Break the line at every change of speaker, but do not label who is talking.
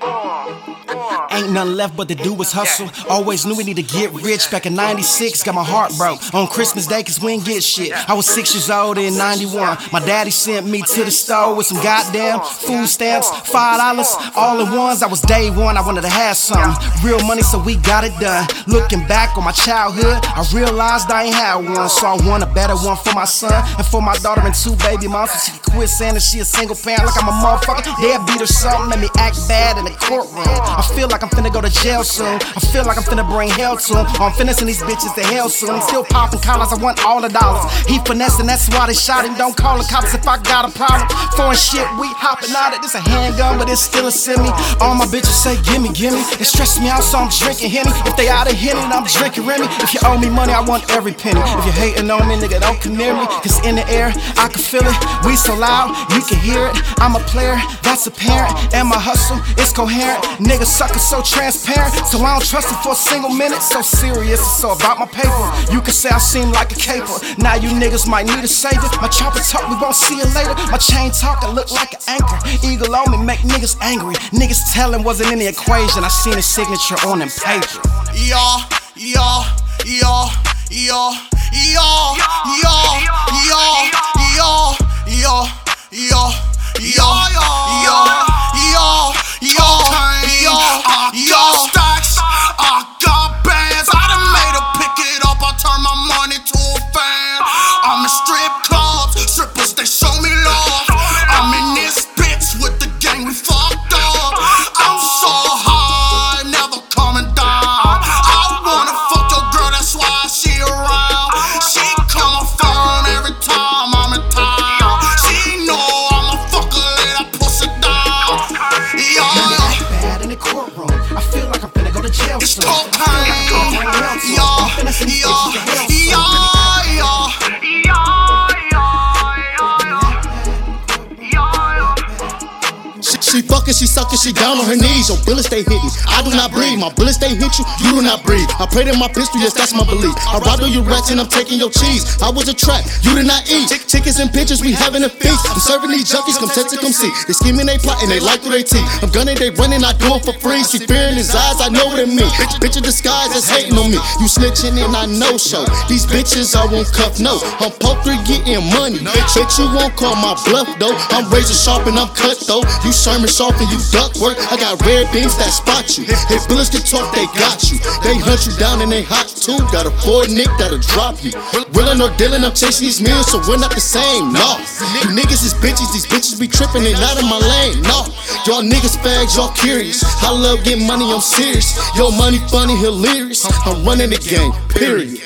啊。Ain't nothing left but to do was hustle. Always knew we need to get rich. Back in 96, got my heart broke. On Christmas Day, cause we ain't get shit. I was six years old in 91. My daddy sent me to the store with some goddamn food stamps, five dollars, all in ones. I was day one, I wanted to have something. Real money, so we got it done. Looking back on my childhood, I realized I ain't had one. So I want a better one for my son and for my daughter and two baby moms. So she can quit saying that she a single parent like I'm a motherfucker. they Deadbeat or something, let me act bad in the courtroom. I feel like I'm finna go to jail soon. I feel like I'm finna bring hell to him. Oh, I'm finessing these bitches to hell soon. I'm still popping collars, I want all the dollars. He finessing, that's why they shot him. Don't call the cops if I got a problem. Foreign shit, we hopping out of This a handgun, but it's still a semi. All my bitches say, gimme, gimme. It stress me out, so I'm drinking Henny. If they out of Henny, I'm drinking Remy. If you owe me money, I want every penny. If you hating on me, nigga, don't come near me. Cause in the air, I can feel it. We so loud, you can hear it. I'm a player, that's apparent. And my hustle is coherent. Nigga sucker so transparent. So I don't trust him for a single minute. So serious, it's so about my paper. You can say I seem like a caper. Now you niggas might need a savior. My chopper talk, we won't see it later. My chain talk, I look like an anchor. Eagle on me, make niggas angry. Niggas telling wasn't in the equation. I seen his signature on them paper.
Y'all, y'all, y'all, y'all,
fucking, she sucking, she down on her knees. Your bullets stay me. I do not breathe. My bullets they hit you, you do not breathe. I prayed in my pistol, yes, that's my belief. I robbed your rats and I'm taking your cheese. I was a trap, you did not eat. Chickens and pigeons, we having a feast. I'm serving these junkies, come test to come see. They scheming, they plotting, they like through they teeth. I'm gunning, they running, I do it for free. See fear in his eyes, I know what it mean. Bitch, bitch in disguise that's hating on me. You snitching and I know show. These bitches I won't cuff, no. I'm poker getting money. Bitch, you won't call my bluff though. I'm razor sharp and I'm cut though. You Sherman sharp and you duck work. I got red beams that spot you. If bullets can talk, they got you. They hunt you down and they hot too. Got a Ford Nick that'll drop you. Willin' or dealing, I'm chasing these meals, so we're not the same. No, you niggas is bitches. These bitches be tripping, they not in my lane. No, y'all niggas fags, y'all curious. I love getting money, I'm serious. Yo, money funny, hilarious. I'm running the game. Period.